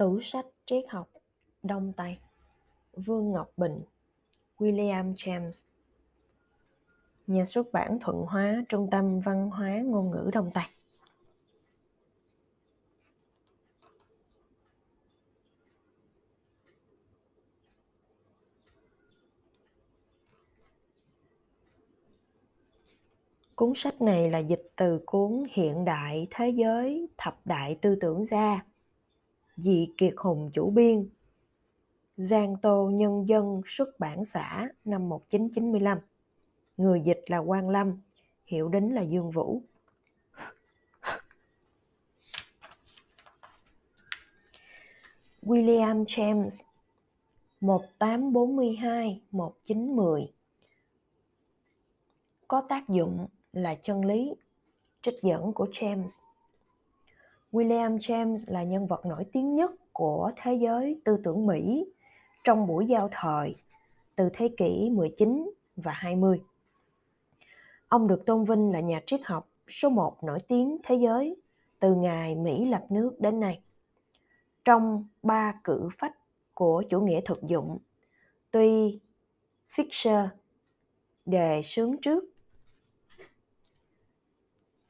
Tủ sách triết học, Đông Tây, Vương Ngọc Bình, William James. Nhà xuất bản Thuận Hóa, Trung tâm Văn hóa Ngôn ngữ Đông Tây. Cuốn sách này là dịch từ cuốn Hiện đại Thế giới, Thập đại tư tưởng gia. Dị Kiệt Hùng chủ biên. Giang Tô Nhân dân xuất bản xã năm 1995 Người dịch là Quang Lâm Hiệu đính là Dương Vũ. William James 1842-1910 Có tác dụng là chân lý, trích dẫn của James. William James là nhân vật nổi tiếng nhất của thế giới tư tưởng Mỹ trong buổi giao thời từ thế kỷ 19 và 20. Ông được tôn vinh là nhà triết học số một nổi tiếng thế giới từ ngày Mỹ lập nước đến nay. Trong ba cử phách của chủ nghĩa thực dụng, tuy Fisher đề sướng trước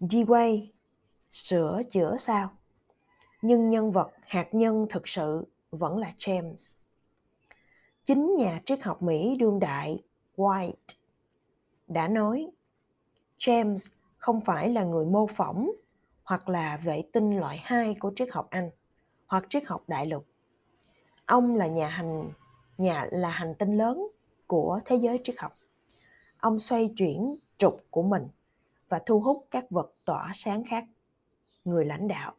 Dewey sửa chữa sao nhưng nhân vật, hạt nhân thực sự vẫn là James. Chính nhà triết học Mỹ đương đại White đã nói, James không phải là người mô phỏng hoặc là vệ tinh loại 2 của triết học Anh hoặc triết học đại lục. Ông là nhà hành, nhà là hành tinh lớn của thế giới triết học. Ông xoay chuyển trục của mình và thu hút các vật tỏa sáng khác. Người lãnh đạo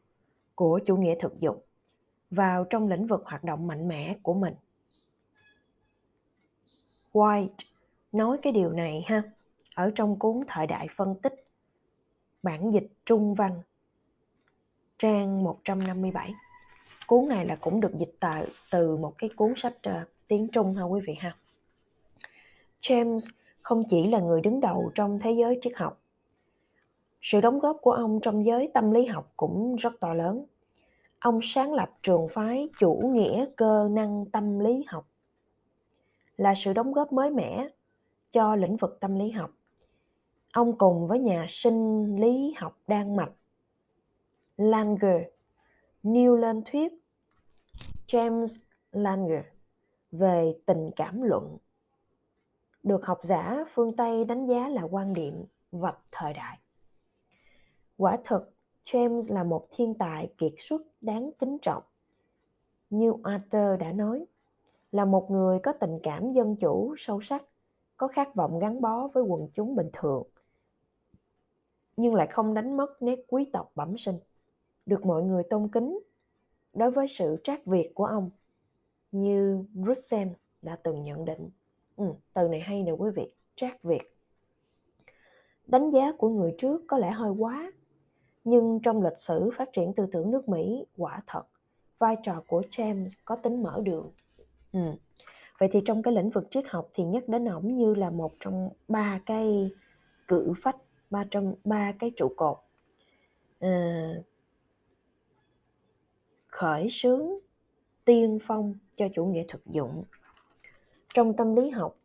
của chủ nghĩa thực dụng vào trong lĩnh vực hoạt động mạnh mẽ của mình. White nói cái điều này ha ở trong cuốn Thời đại phân tích bản dịch trung văn trang 157. Cuốn này là cũng được dịch từ từ một cái cuốn sách uh, tiếng Trung ha quý vị ha. James không chỉ là người đứng đầu trong thế giới triết học sự đóng góp của ông trong giới tâm lý học cũng rất to lớn. Ông sáng lập trường phái chủ nghĩa cơ năng tâm lý học là sự đóng góp mới mẻ cho lĩnh vực tâm lý học. Ông cùng với nhà sinh lý học Đan Mạch, Langer nêu lên thuyết James Langer về tình cảm luận được học giả phương Tây đánh giá là quan điểm vạch thời đại. Quả thực, James là một thiên tài kiệt xuất đáng kính trọng. Như Arthur đã nói, là một người có tình cảm dân chủ sâu sắc, có khát vọng gắn bó với quần chúng bình thường, nhưng lại không đánh mất nét quý tộc bẩm sinh, được mọi người tôn kính đối với sự trác việt của ông, như Russell đã từng nhận định. Ừ, từ này hay nè quý vị, trác việt. Đánh giá của người trước có lẽ hơi quá, nhưng trong lịch sử phát triển tư tưởng nước Mỹ quả thật vai trò của James có tính mở đường. Ừ. Vậy thì trong cái lĩnh vực triết học thì nhắc đến ổng như là một trong ba cái cử phách, ba trong ba cái trụ cột. À, khởi xướng tiên phong cho chủ nghĩa thực dụng. Trong tâm lý học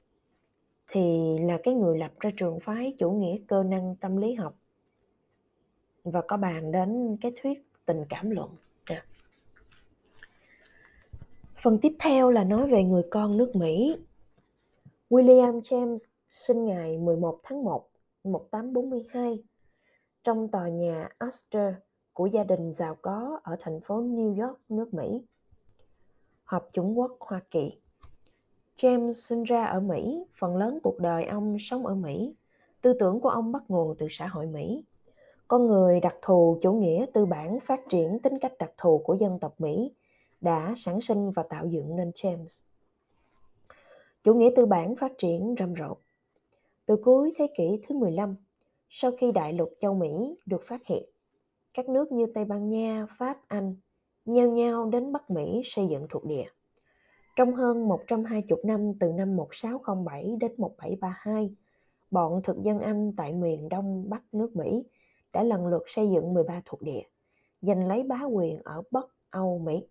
thì là cái người lập ra trường phái chủ nghĩa cơ năng tâm lý học và có bàn đến cái thuyết tình cảm luận. À. Phần tiếp theo là nói về người con nước Mỹ. William James sinh ngày 11 tháng 1 1842 trong tòa nhà Astor của gia đình giàu có ở thành phố New York, nước Mỹ. Hợp chủng quốc Hoa Kỳ. James sinh ra ở Mỹ, phần lớn cuộc đời ông sống ở Mỹ. Tư tưởng của ông bắt nguồn từ xã hội Mỹ con người đặc thù chủ nghĩa tư bản phát triển tính cách đặc thù của dân tộc Mỹ đã sản sinh và tạo dựng nên James. Chủ nghĩa tư bản phát triển rầm rộ. Từ cuối thế kỷ thứ 15, sau khi đại lục châu Mỹ được phát hiện, các nước như Tây Ban Nha, Pháp, Anh nhao nhao đến Bắc Mỹ xây dựng thuộc địa. Trong hơn 120 năm từ năm 1607 đến 1732, bọn thực dân Anh tại miền Đông Bắc nước Mỹ đã lần lượt xây dựng 13 thuộc địa, giành lấy bá quyền ở Bắc Âu Mỹ.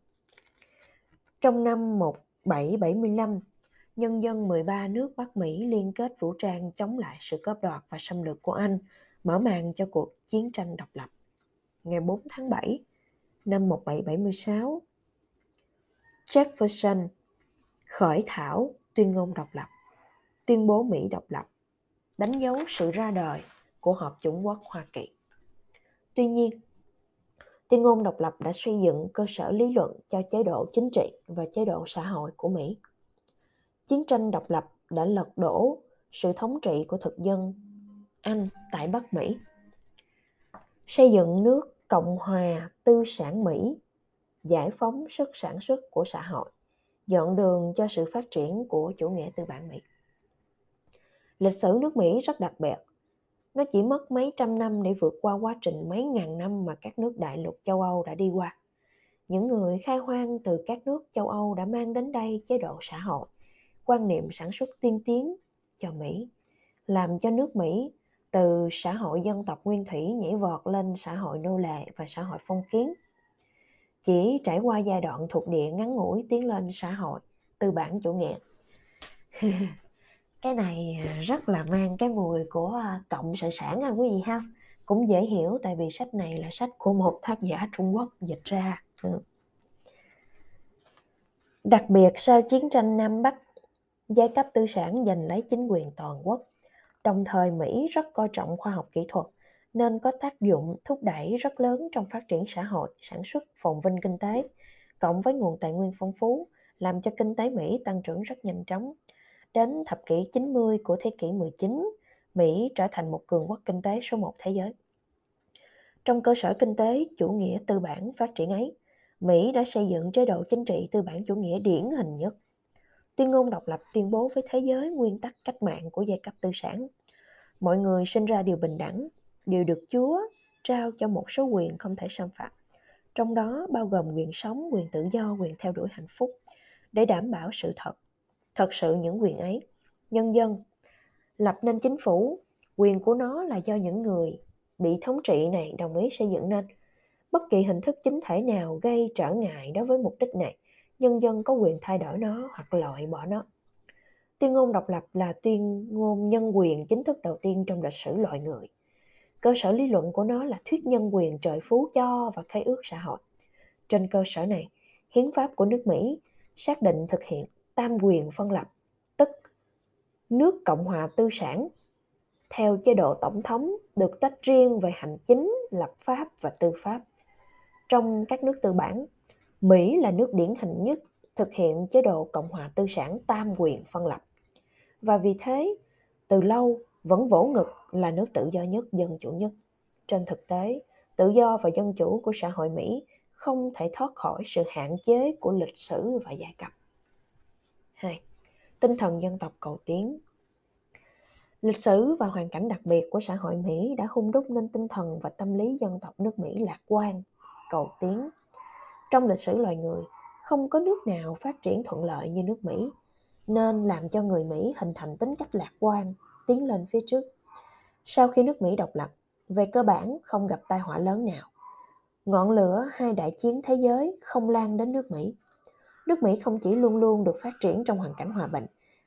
Trong năm 1775, nhân dân 13 nước Bắc Mỹ liên kết vũ trang chống lại sự cướp đoạt và xâm lược của Anh, mở màn cho cuộc chiến tranh độc lập. Ngày 4 tháng 7 năm 1776, Jefferson khởi thảo tuyên ngôn độc lập, tuyên bố Mỹ độc lập, đánh dấu sự ra đời của Hợp chủng quốc Hoa Kỳ. Tuy nhiên, tuyên ngôn độc lập đã xây dựng cơ sở lý luận cho chế độ chính trị và chế độ xã hội của Mỹ. Chiến tranh độc lập đã lật đổ sự thống trị của thực dân Anh tại Bắc Mỹ. Xây dựng nước Cộng hòa Tư sản Mỹ, giải phóng sức sản xuất của xã hội, dọn đường cho sự phát triển của chủ nghĩa tư bản Mỹ. Lịch sử nước Mỹ rất đặc biệt. Nó chỉ mất mấy trăm năm để vượt qua quá trình mấy ngàn năm mà các nước đại lục châu Âu đã đi qua. Những người khai hoang từ các nước châu Âu đã mang đến đây chế độ xã hội, quan niệm sản xuất tiên tiến cho Mỹ, làm cho nước Mỹ từ xã hội dân tộc nguyên thủy nhảy vọt lên xã hội nô lệ và xã hội phong kiến. Chỉ trải qua giai đoạn thuộc địa ngắn ngủi tiến lên xã hội tư bản chủ nghĩa. cái này à, rất là mang cái mùi của à, cộng sự sản ha quý vị ha. Cũng dễ hiểu tại vì sách này là sách của một tác giả Trung Quốc dịch ra. Ừ. Đặc biệt sau chiến tranh Nam Bắc giai cấp tư sản giành lấy chính quyền toàn quốc. Đồng thời Mỹ rất coi trọng khoa học kỹ thuật nên có tác dụng thúc đẩy rất lớn trong phát triển xã hội, sản xuất, phồn vinh kinh tế, cộng với nguồn tài nguyên phong phú, làm cho kinh tế Mỹ tăng trưởng rất nhanh chóng. Đến thập kỷ 90 của thế kỷ 19, Mỹ trở thành một cường quốc kinh tế số một thế giới. Trong cơ sở kinh tế chủ nghĩa tư bản phát triển ấy, Mỹ đã xây dựng chế độ chính trị tư bản chủ nghĩa điển hình nhất. Tuyên ngôn độc lập tuyên bố với thế giới nguyên tắc cách mạng của giai cấp tư sản. Mọi người sinh ra đều bình đẳng, đều được Chúa trao cho một số quyền không thể xâm phạm. Trong đó bao gồm quyền sống, quyền tự do, quyền theo đuổi hạnh phúc để đảm bảo sự thật thật sự những quyền ấy. Nhân dân, lập nên chính phủ, quyền của nó là do những người bị thống trị này đồng ý xây dựng nên. Bất kỳ hình thức chính thể nào gây trở ngại đối với mục đích này, nhân dân có quyền thay đổi nó hoặc loại bỏ nó. Tuyên ngôn độc lập là tuyên ngôn nhân quyền chính thức đầu tiên trong lịch sử loài người. Cơ sở lý luận của nó là thuyết nhân quyền trời phú cho và khai ước xã hội. Trên cơ sở này, hiến pháp của nước mỹ xác định thực hiện tam quyền phân lập, tức nước Cộng hòa tư sản theo chế độ tổng thống được tách riêng về hành chính, lập pháp và tư pháp. Trong các nước tư bản, Mỹ là nước điển hình nhất thực hiện chế độ Cộng hòa tư sản tam quyền phân lập. Và vì thế, từ lâu vẫn vỗ ngực là nước tự do nhất, dân chủ nhất. Trên thực tế, tự do và dân chủ của xã hội Mỹ không thể thoát khỏi sự hạn chế của lịch sử và giai cấp. 2. Tinh thần dân tộc cầu tiến Lịch sử và hoàn cảnh đặc biệt của xã hội Mỹ đã hung đúc nên tinh thần và tâm lý dân tộc nước Mỹ lạc quan, cầu tiến. Trong lịch sử loài người, không có nước nào phát triển thuận lợi như nước Mỹ, nên làm cho người Mỹ hình thành tính cách lạc quan, tiến lên phía trước. Sau khi nước Mỹ độc lập, về cơ bản không gặp tai họa lớn nào. Ngọn lửa hai đại chiến thế giới không lan đến nước Mỹ nước Mỹ không chỉ luôn luôn được phát triển trong hoàn cảnh hòa bình,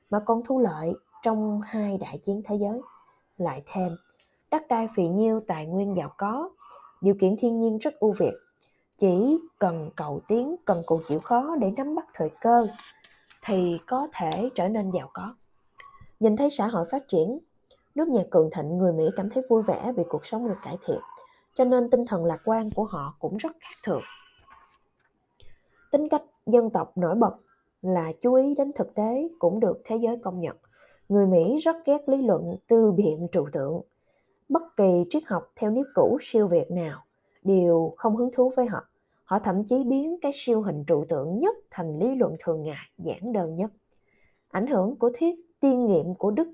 mà còn thu lợi trong hai đại chiến thế giới. Lại thêm, đất đai phì nhiêu tài nguyên giàu có, điều kiện thiên nhiên rất ưu việt. Chỉ cần cầu tiến, cần cù chịu khó để nắm bắt thời cơ, thì có thể trở nên giàu có. Nhìn thấy xã hội phát triển, nước nhà cường thịnh người Mỹ cảm thấy vui vẻ vì cuộc sống được cải thiện, cho nên tinh thần lạc quan của họ cũng rất khác thường. Tính cách dân tộc nổi bật là chú ý đến thực tế cũng được thế giới công nhận. Người Mỹ rất ghét lý luận tư biện trụ tượng. Bất kỳ triết học theo nếp cũ siêu việt nào đều không hứng thú với họ. Họ thậm chí biến cái siêu hình trụ tượng nhất thành lý luận thường ngày, giản đơn nhất. Ảnh hưởng của thuyết tiên nghiệm của Đức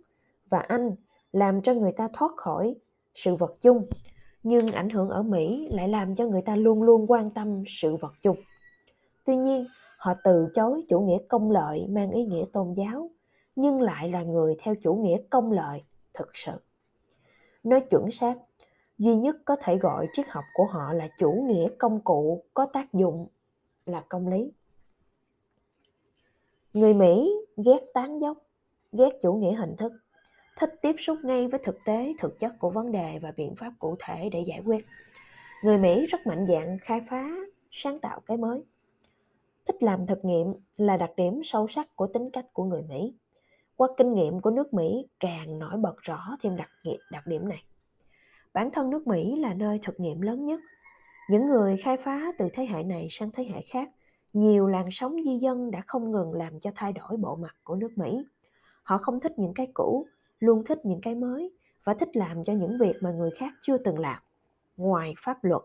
và Anh làm cho người ta thoát khỏi sự vật chung, nhưng ảnh hưởng ở Mỹ lại làm cho người ta luôn luôn quan tâm sự vật chung. Tuy nhiên, họ từ chối chủ nghĩa công lợi mang ý nghĩa tôn giáo, nhưng lại là người theo chủ nghĩa công lợi thực sự. Nói chuẩn xác, duy nhất có thể gọi triết học của họ là chủ nghĩa công cụ có tác dụng là công lý. Người Mỹ ghét tán dốc, ghét chủ nghĩa hình thức, thích tiếp xúc ngay với thực tế, thực chất của vấn đề và biện pháp cụ thể để giải quyết. Người Mỹ rất mạnh dạn khai phá, sáng tạo cái mới. Thích làm thực nghiệm là đặc điểm sâu sắc của tính cách của người Mỹ. Qua kinh nghiệm của nước Mỹ càng nổi bật rõ thêm đặc, đặc điểm này. Bản thân nước Mỹ là nơi thực nghiệm lớn nhất. Những người khai phá từ thế hệ này sang thế hệ khác, nhiều làn sóng di dân đã không ngừng làm cho thay đổi bộ mặt của nước Mỹ. Họ không thích những cái cũ, luôn thích những cái mới và thích làm cho những việc mà người khác chưa từng làm. Ngoài pháp luật,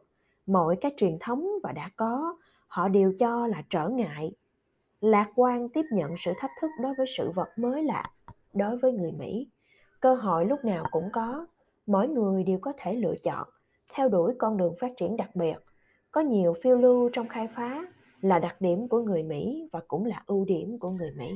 mọi cái truyền thống và đã có, họ đều cho là trở ngại. Lạc quan tiếp nhận sự thách thức đối với sự vật mới lạ, đối với người Mỹ. Cơ hội lúc nào cũng có, mỗi người đều có thể lựa chọn, theo đuổi con đường phát triển đặc biệt. Có nhiều phiêu lưu trong khai phá là đặc điểm của người Mỹ và cũng là ưu điểm của người Mỹ.